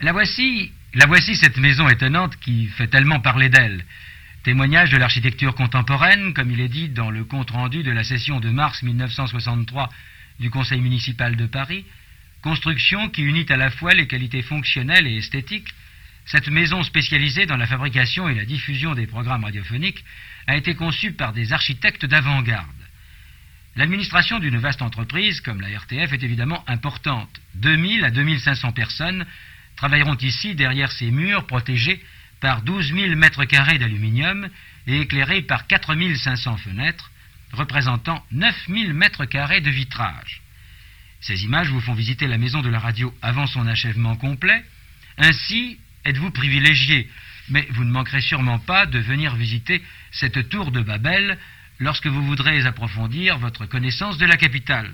La voici, la voici cette maison étonnante qui fait tellement parler d'elle. Témoignage de l'architecture contemporaine, comme il est dit dans le compte-rendu de la session de mars 1963 du Conseil municipal de Paris, construction qui unit à la fois les qualités fonctionnelles et esthétiques, cette maison spécialisée dans la fabrication et la diffusion des programmes radiophoniques a été conçue par des architectes d'avant-garde. L'administration d'une vaste entreprise comme la RTF est évidemment importante. 2000 à 2500 personnes travailleront ici derrière ces murs protégés par 12 000 mètres carrés d'aluminium et éclairés par 4 500 fenêtres, représentant 9 000 mètres carrés de vitrage. Ces images vous font visiter la maison de la radio avant son achèvement complet. Ainsi, êtes-vous privilégié, mais vous ne manquerez sûrement pas de venir visiter cette tour de Babel lorsque vous voudrez approfondir votre connaissance de la capitale.